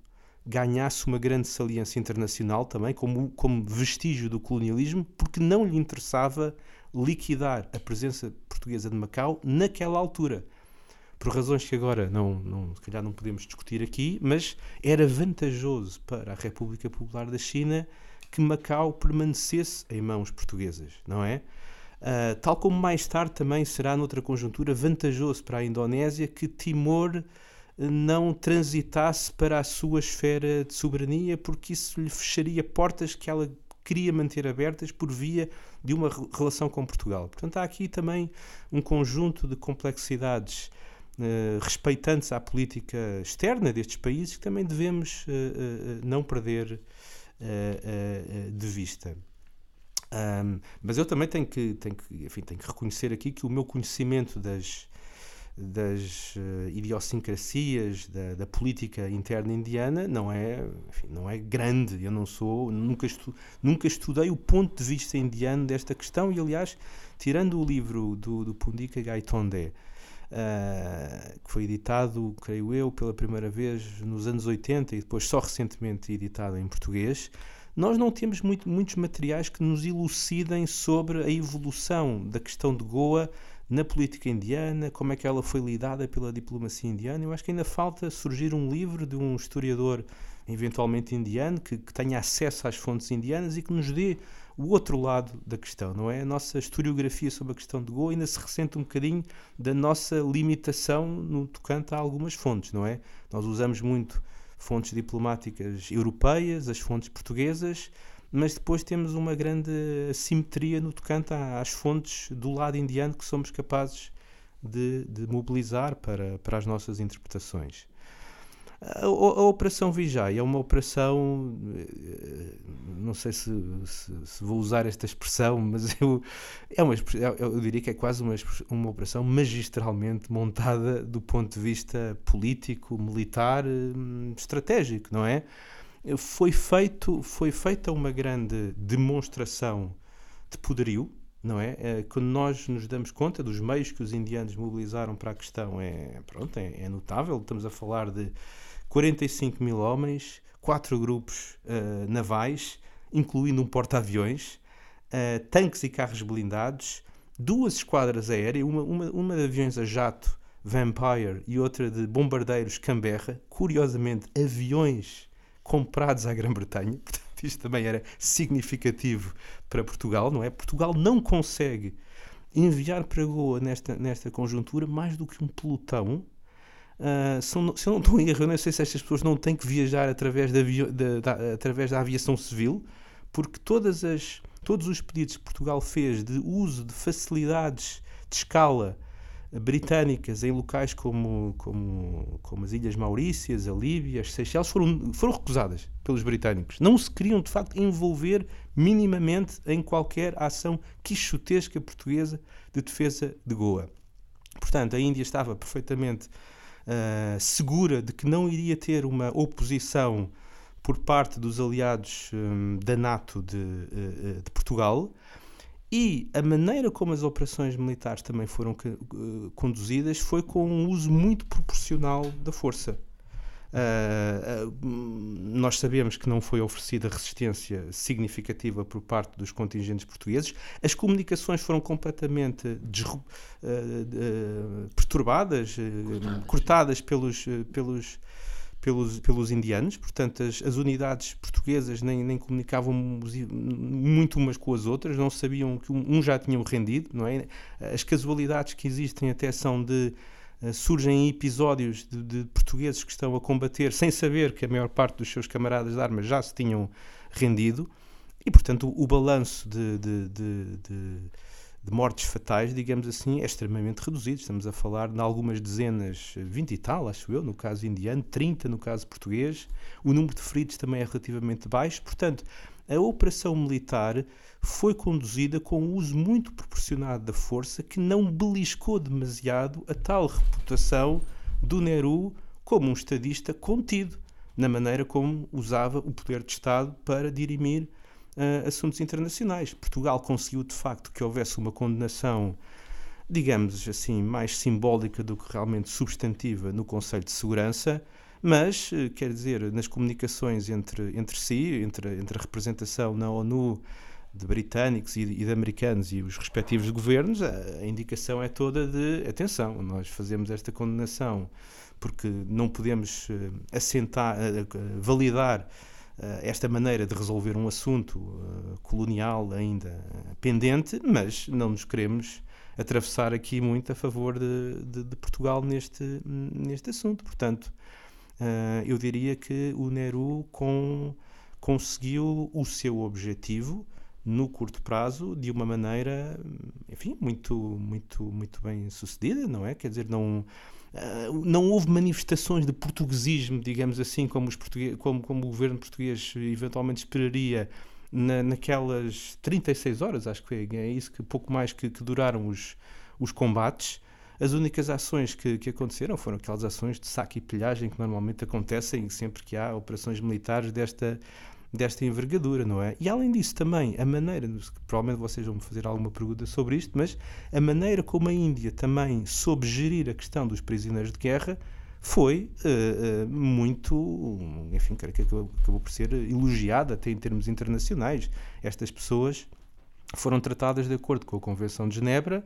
ganhasse uma grande saliência internacional também, como, como vestígio do colonialismo, porque não lhe interessava liquidar a presença portuguesa de Macau naquela altura. Por razões que agora não, não, se calhar não podemos discutir aqui, mas era vantajoso para a República Popular da China que Macau permanecesse em mãos portuguesas, não é? Uh, tal como mais tarde também será noutra conjuntura vantajoso para a Indonésia que Timor não transitasse para a sua esfera de soberania, porque isso lhe fecharia portas que ela queria manter abertas por via de uma relação com Portugal. Portanto, há aqui também um conjunto de complexidades uh, respeitantes à política externa destes países que também devemos uh, uh, não perder de vista. Um, mas eu também tenho que, tenho, que, enfim, tenho que reconhecer aqui que o meu conhecimento das, das uh, idiosincrasias da, da, política interna indiana não é, enfim, não é grande. Eu não sou, nunca, estu, nunca estudei o ponto de vista indiano desta questão e, aliás, tirando o livro do, do Pundika Gaitonde, uh, que foi editado, creio eu, pela primeira vez nos anos 80 e depois só recentemente editado em português, nós não temos muito, muitos materiais que nos elucidem sobre a evolução da questão de Goa na política indiana, como é que ela foi lidada pela diplomacia indiana. Eu acho que ainda falta surgir um livro de um historiador, eventualmente indiano, que, que tenha acesso às fontes indianas e que nos dê o outro lado da questão, não é? A nossa historiografia sobre a questão de Goa ainda se ressente um bocadinho da nossa limitação no tocante a algumas fontes, não é? Nós usamos muito fontes diplomáticas europeias, as fontes portuguesas, mas depois temos uma grande assimetria no tocante às fontes do lado indiano que somos capazes de, de mobilizar para, para as nossas interpretações. A, a, Operação Vijay é uma operação, eh, não sei se, se, se, vou usar esta expressão, mas eu, é uma, eu diria que é quase uma, uma operação magistralmente montada do ponto de vista político, militar, hum, estratégico, não é? Foi, feito, foi feita uma grande demonstração de poderio, não é? é? Quando nós nos damos conta dos meios que os indianos mobilizaram para a questão, é, pronto, é, é notável. Estamos a falar de 45 mil homens, quatro grupos uh, navais, incluindo um porta-aviões, uh, tanques e carros blindados, duas esquadras aéreas, uma, uma, uma de aviões a jato Vampire e outra de bombardeiros Canberra, curiosamente aviões comprados à Grã-Bretanha. Portanto, isto também era significativo para Portugal, não é? Portugal não consegue enviar para Goa nesta, nesta conjuntura mais do que um pelotão. Uh, se, eu não, se eu não estou em erro, eu não sei se estas pessoas não têm que viajar através da, da, da, através da aviação civil, porque todas as, todos os pedidos que Portugal fez de uso de facilidades de escala britânicas em locais como, como, como as Ilhas Maurícias, a Líbia, as Seychelles, foram, foram recusadas pelos britânicos. Não se queriam, de facto, envolver minimamente em qualquer ação quixotesca portuguesa de defesa de Goa. Portanto, a Índia estava perfeitamente uh, segura de que não iria ter uma oposição por parte dos aliados um, da NATO de, uh, de Portugal e a maneira como as operações militares também foram uh, conduzidas foi com um uso muito proporcional da força. Uh, uh, nós sabemos que não foi oferecida resistência significativa por parte dos contingentes portugueses. As comunicações foram completamente perturbadas, cortadas pelos, pelos pelos, pelos indianos, portanto as, as unidades portuguesas nem, nem comunicavam muito umas com as outras, não sabiam que um, já tinham rendido, não é? As casualidades que existem até são de uh, surgem episódios de, de, portugueses que estão a combater sem saber que a maior parte dos seus camaradas de armas já se tinham rendido e portanto o, o balanço de, de, de de mortes fatais, digamos assim, é extremamente reduzido. Estamos a falar de algumas dezenas, 20 e tal, acho eu, no caso indiano, 30 no caso português. O número de feridos também é relativamente baixo. Portanto, a operação militar foi conduzida com um uso muito proporcionado da força que não beliscou demasiado a tal reputação do Nehru como um estadista contido na maneira como usava o poder de Estado para dirimir uh, assuntos internacionais. Portugal conseguiu, de facto, que houvesse uma condenação digamos assim, mais simbólica do que realmente substantiva no Conselho de Segurança, mas, eh, quer dizer, nas comunicações entre, entre si, entre, entre a representação na ONU de britânicos e, e de americanos e os respectivos governos, a, a indicação é toda de atenção, nós fazemos esta condenação porque não podemos uh, assentar, uh, validar uh, esta maneira de resolver um assunto colonial ainda pendente, mas não nos queremos atravessar aqui muito a favor de, de, de Portugal neste, neste assunto. Portanto, eu diria que o Nehru com, conseguiu o seu objetivo no curto prazo de uma maneira, enfim, muito, muito, muito bem sucedida, não é? Quer dizer, não, não houve manifestações de portuguesismo, digamos assim, como, os como, como o governo português eventualmente esperaria na, naquelas 36 horas, acho que foi, é isso que pouco mais que, que duraram os, os combates. As únicas ações que, que, aconteceram foram aquelas ações de saque e pilhagem que normalmente acontecem sempre que há operações militares desta, desta envergadura, não é? E além disso também, a maneira, provavelmente vocês vão me fazer alguma pergunta sobre isto, mas a maneira como a Índia também soube gerir a questão dos prisioneiros de guerra foi uh, uh, muito, enfim, creio que acabou, acabou por ser elogiada até em termos internacionais. Estas pessoas foram tratadas de acordo com a Convenção de Genebra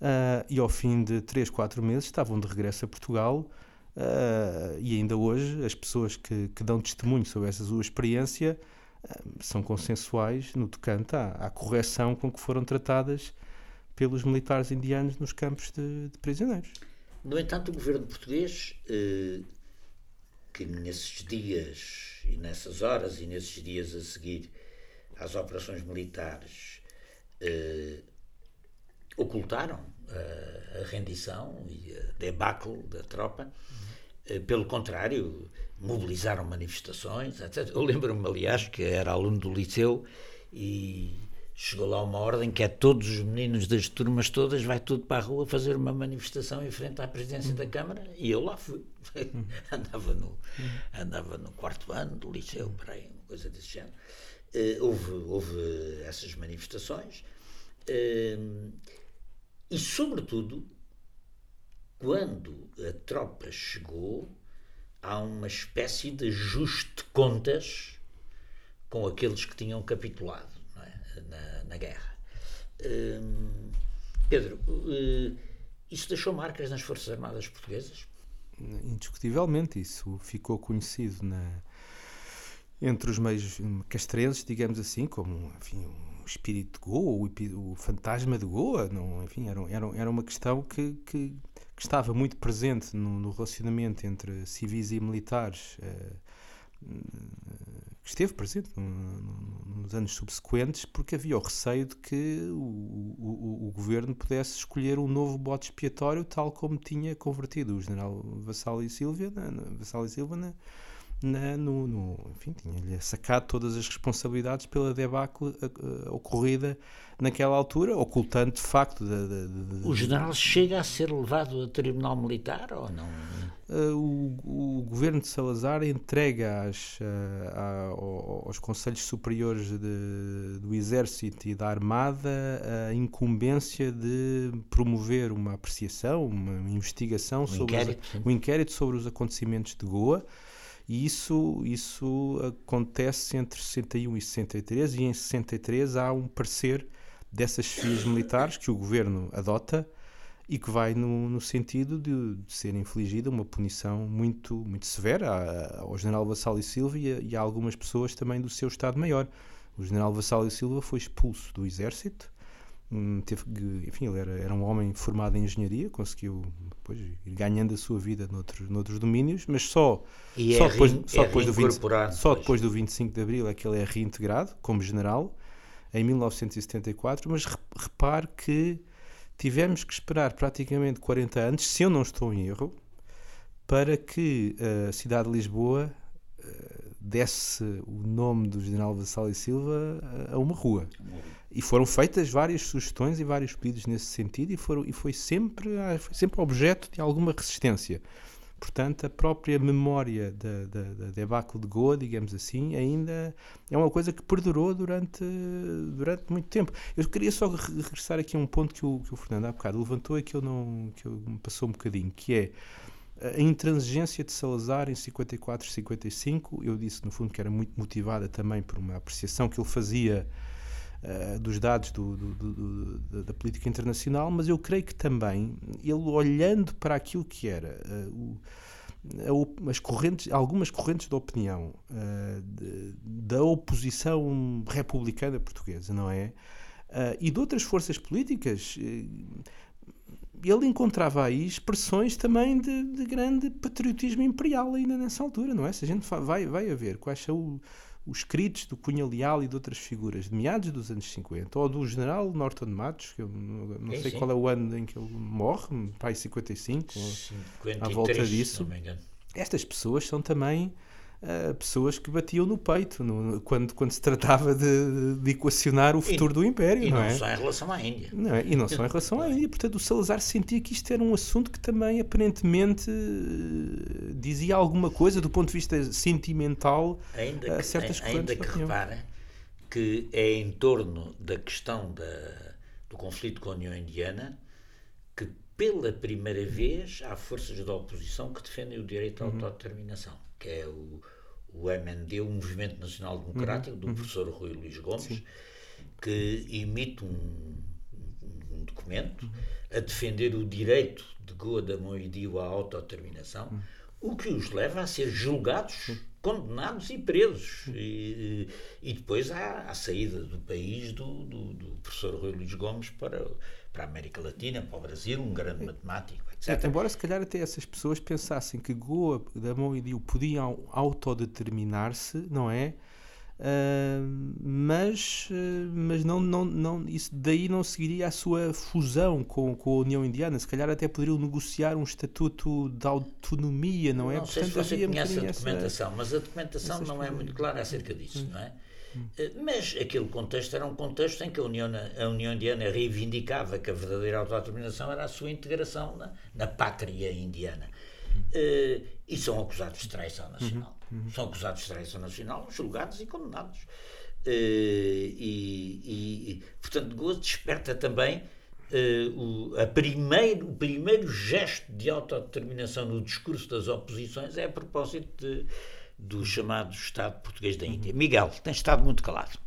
uh, e ao fim de 3, 4 meses estavam de regresso a Portugal Uh, e ainda hoje as pessoas que, que, dão testemunho sobre essa sua experiência uh, são consensuais no tocante à, à, correção com que foram tratadas pelos militares indianos nos campos de, de prisioneiros. No entanto, o governo português, eh, que nesses dias e nessas horas e nesses dias a seguir às operações militares eh, ocultaram a, rendição e a debacle da tropa, eh, pelo contrário, mobilizaram manifestações, etc. Eu lembro-me, aliás, que era aluno do liceu e chegou lá uma ordem que é todos os meninos das turmas todas, vai tudo para a rua fazer uma manifestação em frente à presidência da Câmara e eu lá fui. andava, no, andava no quarto ano do liceu, para aí, uma coisa desse género. Uh, houve, houve essas manifestações uh, e, sobretudo, quando a tropa chegou, há uma espécie de ajuste de contas com aqueles que tinham capitulado é? na, na, guerra. Hum, Pedro, uh, isso deixou marcas nas Forças Armadas Portuguesas? Indiscutivelmente, isso ficou conhecido na, entre os meios castrenses, digamos assim, como enfim, o espírito de Goa, o, o fantasma de Goa, não, enfim, era, era, era uma questão que, que que estava muito presente no, no relacionamento entre civis e militares, uh, que esteve presente no, no, nos anos subsequentes, porque havia o receio de que o, o, o, governo pudesse escolher um novo bote expiatório, tal como tinha convertido o general Vassal e Silva na, Vassal e Silva na, na, no, no, enfim, tinha-lhe sacado todas as responsabilidades pela debacle uh, ocorrida naquela altura, ocultando de facto. De, de, de, o general chega a ser levado a tribunal militar ou não? Uh, o, o, governo de Salazar entrega às, uh, aos Conselhos Superiores do Exército e da Armada a incumbência de promover uma apreciação, uma investigação um sobre inquérito, os, um inquérito sobre os acontecimentos de Goa. E isso, isso acontece entre 61 e 63, e em 63 há um parecer dessas chefias militares que o governo adota e que vai no, no sentido de, de, ser infligida uma punição muito, muito severa ao general Vassal e Silva e e a algumas pessoas também do seu Estado-Maior. O general Vassal e Silva foi expulso do exército Hum, teve, enfim, ele era, era um homem formado em engenharia, conseguiu depois ir ganhando a sua vida noutros, noutros domínios, mas só, e só, é depois, só, é depois do 20, só depois do 25 de Abril é que ele é reintegrado como general, em 1974, mas repare que tivemos que esperar praticamente 40 anos, se eu não estou em erro, para que a cidade de Lisboa desse o nome do general Vassal e Silva a uma rua. E foram feitas várias sugestões e vários pedidos nesse sentido e, foram, e foi, sempre, foi sempre objeto de alguma resistência. Portanto, a própria memória da, da, da debacle de Goa, digamos assim, ainda é uma coisa que perdurou durante, durante muito tempo. Eu queria só regressar aqui a um ponto que o, que o Fernando há bocado levantou e que, eu não, que eu, me passou um bocadinho, que é a intransigência de Salazar em 54 e 55. Eu disse, no fundo, que era muito motivada também por uma apreciação que ele fazia uh, dos dados do, do, do, da política internacional, mas eu creio que também ele olhando para aquilo que era uh, o, as correntes, algumas correntes de opinião uh, de, da oposição republicana portuguesa, não é? e de outras forças políticas, ele encontrava aí expressões também de, de, grande patriotismo imperial ainda nessa altura, não é? Se a gente vai, vai a ver quais são os escritos do Cunha Leal e de outras figuras de meados dos anos 50, ou do general Norton Matos, que eu não, sei sim. qual é o ano em que ele morre, pai 55, 53, à volta disso. Estas pessoas são também uh, pessoas que batiam no peito no, quando, quando se tratava de, de equacionar o futuro e, do Império. E não, não é? só em relação à Índia. Não é? E não só em relação à Índia. Portanto, o Salazar sentia que isto era um assunto que também aparentemente dizia alguma coisa do ponto de vista sentimental ainda a certas que, Ainda que repara que é em torno da questão da, do conflito com a União Indiana que pela primeira vez há forças da oposição que defendem o direito à uhum. autodeterminação, que é o, o MND, o Movimento Nacional Democrático, uhum. do uhum. professor Rui Luís Gomes, Sim. que emite um, um documento uhum. a defender o direito de Goa da Moedio à autodeterminação, uhum. o que os leva a ser julgados, condenados e presos. Uhum. E, e, depois há a saída do país do, do, do professor Rui Luís Gomes para para a América Latina, para o Brasil, um grande matemático, etc. embora se calhar até essas pessoas pensassem que Goa, Damon e Dio podiam autodeterminar-se, não é? Uh, mas uh, mas não, não, não, isso daí não seguiria a sua fusão com, com a União Indiana. Se calhar até poderiam negociar um estatuto de autonomia, não é? Não sei Portanto, se você conhece a documentação, essa, mas a documentação não é muito clara acerca disso, hum. não é? Eh, mas aquele contexto era um contexto em que a União, a União Indiana reivindicava que a verdadeira autodeterminação era a sua integração na, na pátria indiana. Uh, e são acusados de traição nacional. Uhum, uhum. São acusados de traição nacional, julgados e condenados. Uh, e, e, portanto, Gozo desperta também uh, o, a primeiro, o primeiro gesto de autodeterminação no discurso das oposições é a propósito de do chamado Estado Português da Índia. Miguel, tens estado muito calado.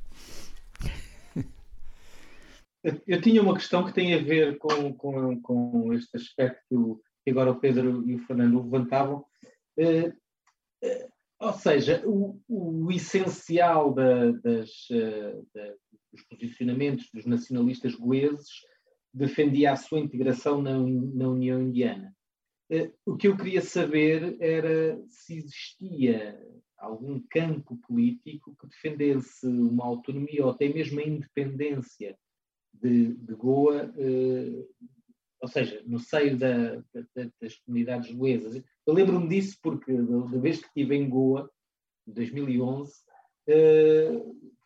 Eu tinha uma questão que tem a ver com, com, com este aspecto que agora o Pedro e o Fernando levantavam. Uh, uh, ou seja, o, o essencial da, das, uh, da, dos posicionamentos dos nacionalistas goeses defendia a sua integração na, na União Indiana. Eh, o que eu queria saber era se existia algum campo político que defendesse uma autonomia ou até mesmo a independência de, de Goa, eh, ou seja, no seio da, da, das comunidades goesas. Eu lembro-me disso porque, da vez que estive em Goa, em 2011, eh,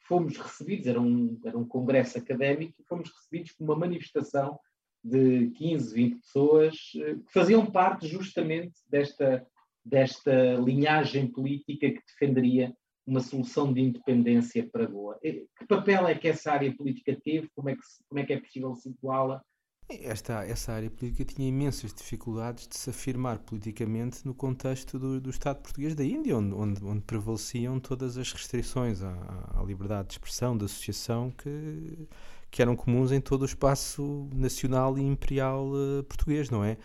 fomos recebidos, era um, era um congresso académico, e fomos recebidos por uma manifestação de 15, 20 pessoas eh, que faziam parte justamente desta, desta linhagem política que defenderia uma solução de independência para Goa. Eh, que papel é que essa área política teve? Como é que, como é, que é possível situá-la? Esta, essa área política tinha imensas dificuldades de se afirmar politicamente no contexto do, do Estado português da Índia, onde, onde, onde prevaleciam todas as restrições à, à liberdade de expressão, de associação que que eram comuns em todo o espaço nacional e imperial uh, português, não é?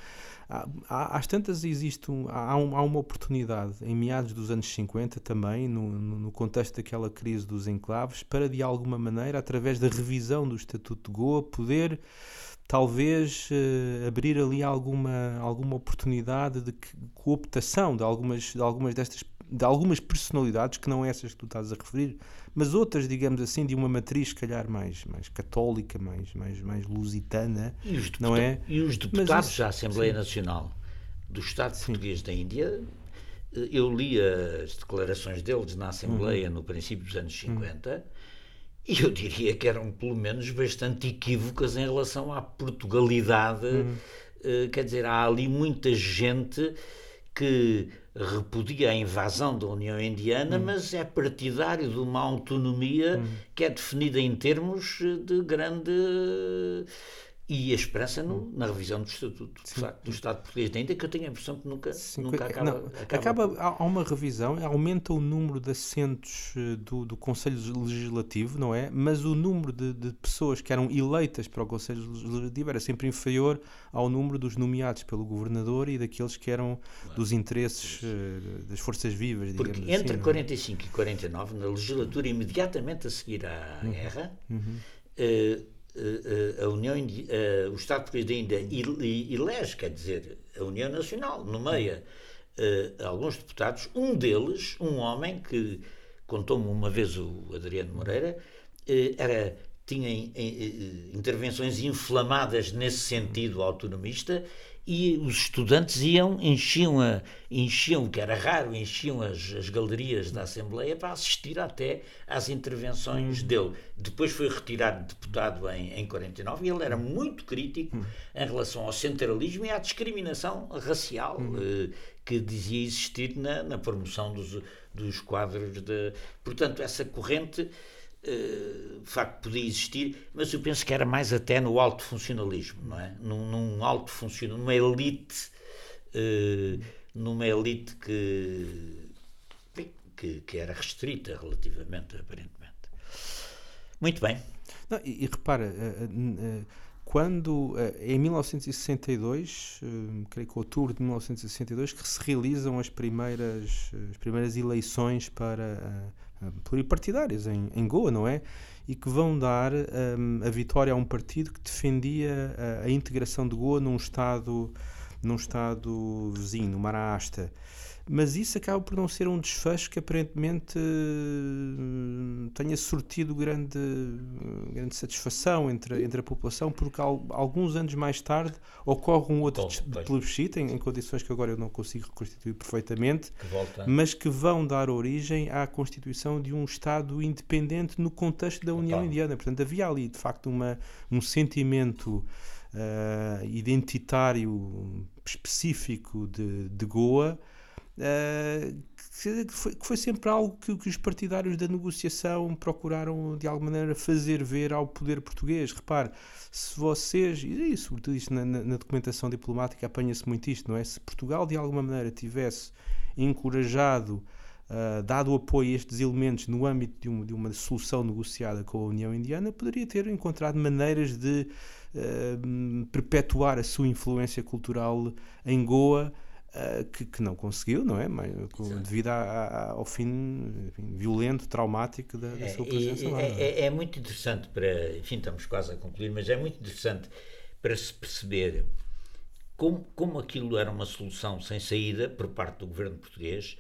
Há, há, às tantas existe um, há, um, há, uma oportunidade em meados dos anos 50 também, no, no, contexto daquela crise dos enclaves, para de alguma maneira, através da revisão do Estatuto de Goa, poder talvez uh, abrir ali alguma, alguma oportunidade de cooptação de algumas, de algumas destas de algumas personalidades que não essas que tu estás a referir, mas outras, digamos assim, de uma matriz, se calhar, mais, mais católica, mais, mais, mais lusitana, não é? E os deputados isso, da Assembleia sim. Nacional do Estado sim. Português da Índia, eh, eu li as declarações deles na Assembleia uhum. no princípio dos anos 50 uhum. e eu diria que eram, pelo menos, bastante equívocas em relação à Portugalidade. Uhum. Uh, quer dizer, há ali muita gente que repudia a invasão da União Indiana, hum. mas é partidário de uma autonomia hum. que é definida em termos de grande e a esperança no, na revisão do Estatuto do Estado Português da Índia, que eu tenho a impressão que nunca, nunca acaba, não, acaba. acaba. Há uma revisão, aumenta o número de assentos eh, do, do Conselho Legislativo, não é? Mas o número de, de, pessoas que eram eleitas para o Conselho Legislativo era sempre inferior ao número dos nomeados pelo Governador e daqueles que eram dos interesses uh, das forças vivas, Porque assim, entre 45 é? e 49, na legislatura imediatamente a seguir à uhum. guerra, uhum. Uh, eh, eh, a União uh, o Estado Português da Índia elege, quer dizer, a União Nacional, nomeia alguns deputados, um deles, um homem que contou-me uma vez o Adriano Moreira, era, tinha intervenções inflamadas nesse sentido autonomista e os estudantes iam, enchiam, a, enchiam que era raro, enchiam as, as galerias da Assembleia para assistir até às intervenções uhum. dele. Depois foi retirado de deputado em, em 49 e ele era muito crítico uhum. em relação ao centralismo e à discriminação racial uhum. eh, que dizia existir na, na promoção dos, dos quadros de. Portanto, essa corrente de facto podia existir, mas eu penso que era mais até no alto funcionalismo, não é? Num, num alto funcionalismo, numa elite, uh, numa elite que, que, que, era restrita relativamente, aparentemente. Muito bem. Não, e, e, repara, uh, quando em 1962, creio que outubro de 1962, que se realizam as primeiras, as primeiras eleições para pluripartidárias em, em Goa, não é? E que vão dar um, a vitória a um partido que defendia a, a, integração de Goa num Estado, num estado vizinho, no mas isso acaba por não ser um desfecho que aparentemente uh, tenha sortido grande, uh, grande satisfação entre, entre a população, porque al, alguns anos mais tarde ocorre um outro plebiscito em, em, condições que agora eu não consigo reconstituir perfeitamente, que mas que vão dar origem à constituição de um Estado independente no contexto da União Opa. Indiana. Portanto, havia ali de facto uma, um sentimento uh, identitário específico de, de Goa Uh, que, foi, que, foi, sempre algo que, que, os partidários da negociação procuraram de alguma maneira fazer ver ao poder português. Repare, se vocês, e sobretudo isto na, na, na documentação diplomática apanha-se muito isto, não é? Se Portugal de alguma maneira tivesse encorajado, uh, dado apoio a estes elementos no âmbito de, um, de, uma solução negociada com a União Indiana, poderia ter encontrado maneiras de uh, perpetuar a sua influência cultural em Goa Uh, que, que, não conseguiu, não é? Mas, devido a, a, ao fim enfim, violento, traumático da, da sua presença é, lá. É, é, é, muito interessante para. Enfim, estamos quase a concluir, mas é muito interessante para se perceber como, como aquilo era uma solução sem saída por parte do governo português.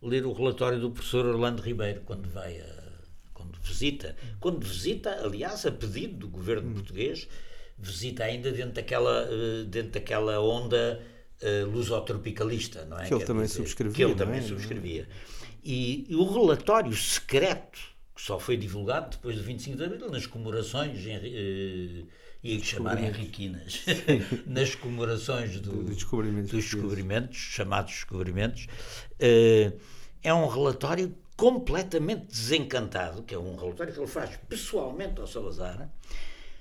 Ler o relatório do professor Orlando Ribeiro quando vai a, quando visita, quando visita, aliás, a pedido do governo hum. português, visita ainda dentro daquela, eh, dentro daquela onda uh, lusotropicalista, não é? Que ele também dizer, subscrevia. Que ele também é? subscrevia. E, e, o relatório secreto, que só foi divulgado depois do 25 de Abril, nas comemorações, em, uh, ia chamar Henriquinas, nas comemorações do, do descobrimentos dos descobrimentos, chamados descobrimentos, uh, é um relatório completamente desencantado, que é um relatório que ele faz pessoalmente ao Salazar,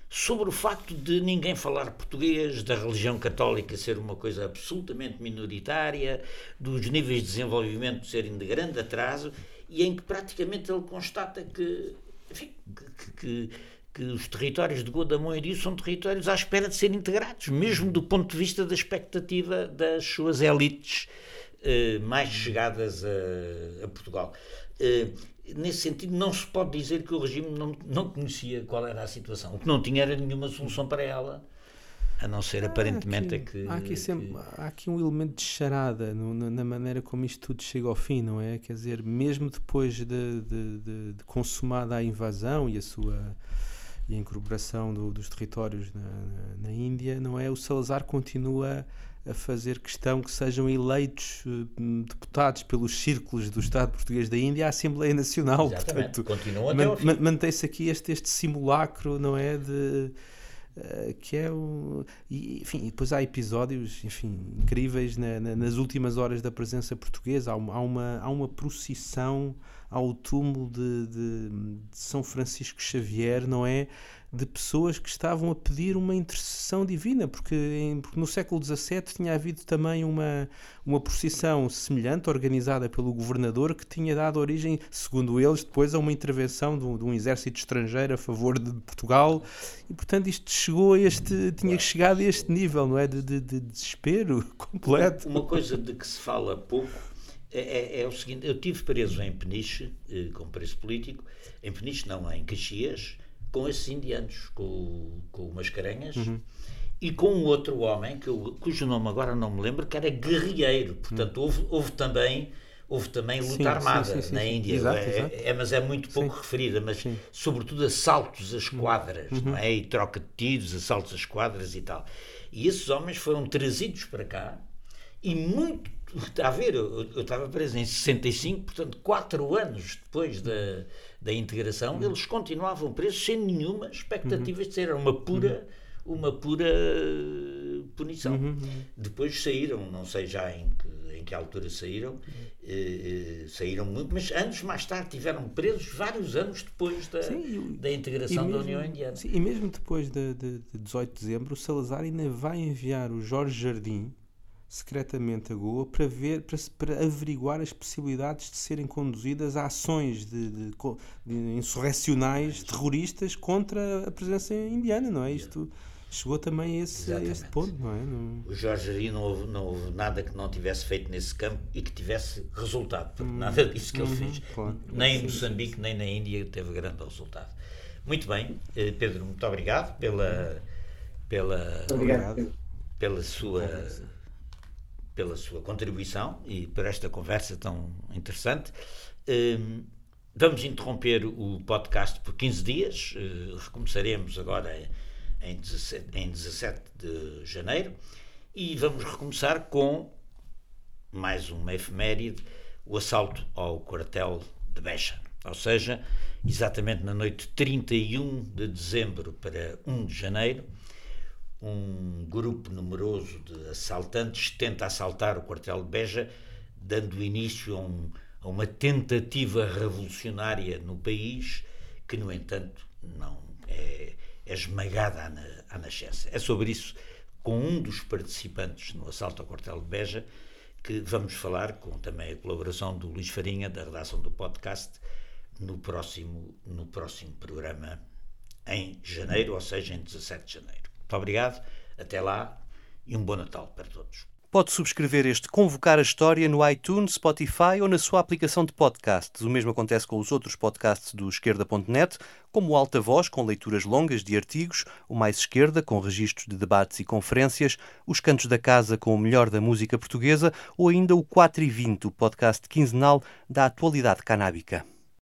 sobre o facto de ninguém falar português, da religião católica ser uma coisa absolutamente minoritária, dos níveis de desenvolvimento serem de grande atraso, e em que praticamente ele constata que, enfim, que, que, que os territórios de Godamon e Rio são territórios à espera de serem integrados, mesmo do ponto de vista da expectativa das suas elites eh, mais chegadas a, a Portugal. Eh, nesse sentido, não se pode dizer que o regime não, não conhecia qual era a situação. O que não tinha era nenhuma solução para ela, a não ser aparentemente aqui, que. Há aqui, sempre, que... há aqui um elemento de charada no, na maneira como isto tudo chega ao fim, não é? Quer dizer, mesmo depois de, de, de, de consumada a invasão e a sua e a incorporação do, dos territórios na, na, na, Índia, não é? O Salazar continua a fazer questão que sejam eleitos uh, deputados pelos círculos do Estado português da Índia à Assembleia Nacional. Exatamente. Portanto, Continua até man, Mantém-se aqui este, este simulacro, não é? De, uh, que é o. E, enfim, depois há episódios enfim, incríveis na, na, nas últimas horas da presença portuguesa. Há uma, há uma, há uma procissão ao túmulo de, de, de São Francisco Xavier, não é? De pessoas que estavam a pedir uma intercessão divina, porque, em, porque no século XVII tinha havido também uma, uma procissão semelhante, organizada pelo governador, que tinha dado origem, segundo eles, depois a uma intervenção de um, de um exército estrangeiro a favor de Portugal, e portanto isto chegou a este, tinha chegado a este nível, não é? De, de, de desespero completo. Uma coisa de que se fala pouco é, é, é, o seguinte: eu tive preso em Peniche, eh, com preso político, em Peniche não, em Caxias, com esses indianos, com, com o Mascarenhas, uhum. e com um outro homem, que eu, cujo nome agora não me lembro, que era guerrilheiro. Portanto, uhum. houve, houve também houve também luta sim, armada sim, sim, na Índia. Exato, é, exato. É, mas é muito pouco referida, mas sobretudo assaltos às uhum. quadras, uhum. não é? E troca de tiros, assaltos às quadras e tal. E esses homens foram trazidos para cá e muito. Está a ver, eu, eu estava preso em 65, portanto, quatro anos depois da da integração, uhum. eles continuavam presos sem nenhuma expectativa uhum. de ser. Era uma pura, uhum. uma pura punição. Uhum, uhum. Depois saíram, não sei já em que, em que altura saíram, eh, eh, saíram muito, mas anos mais tarde tiveram presos vários anos depois da, sim, da integração mesmo, da União Indiana. Sim, e mesmo depois de, de, de 18 de dezembro, o Salazar ainda vai enviar o Jorge Jardim secretamente a Goa para ver para, para averiguar as possibilidades de serem conduzidas a ações de, de, de insurrecionais terroristas contra a presença indiana, não é? Isto chegou também a esse, a esse ponto, não é? Não... O Jorge Ari não houve, não houve nada que não tivesse feito nesse campo e que tivesse resultado, porque hum, nada disso que ele uhum, fez, claro, nem em Moçambique, nem na Índia, teve grande resultado. Muito bem, eh, Pedro, muito obrigado pela, pela, obrigado. pela sua pela sua contribuição e por esta conversa tão interessante. Hum, vamos interromper o podcast por 15 dias, uh, recomeçaremos agora em 17, em 17 de janeiro e vamos recomeçar com mais uma efeméride, o assalto ao quartel de Beja. Ou seja, exatamente na noite de 31 de dezembro para 1 de janeiro, um grupo numeroso de assaltantes tenta assaltar o quartel de Beja, dando início a, um, a uma tentativa revolucionária no país, que, no entanto, não é, é esmagada à, à nascença. É sobre isso, com um dos participantes no assalto ao quartel de Beja, que vamos falar, com também a colaboração do Luís Farinha, da redação do podcast, no próximo, no próximo programa em janeiro, ou seja, em 17 de janeiro. Muito obrigado, até lá e um bom Natal para todos. Pode subscrever este Convocar a História no iTunes, Spotify ou na sua aplicação de podcasts. O mesmo acontece com os outros podcasts do Esquerda.net, como o Alta Voz, com leituras longas de artigos, o Mais Esquerda, com registros de debates e conferências, os Cantos da Casa, com o melhor da música portuguesa, ou ainda o 4 e 20, o podcast quinzenal da atualidade canábica.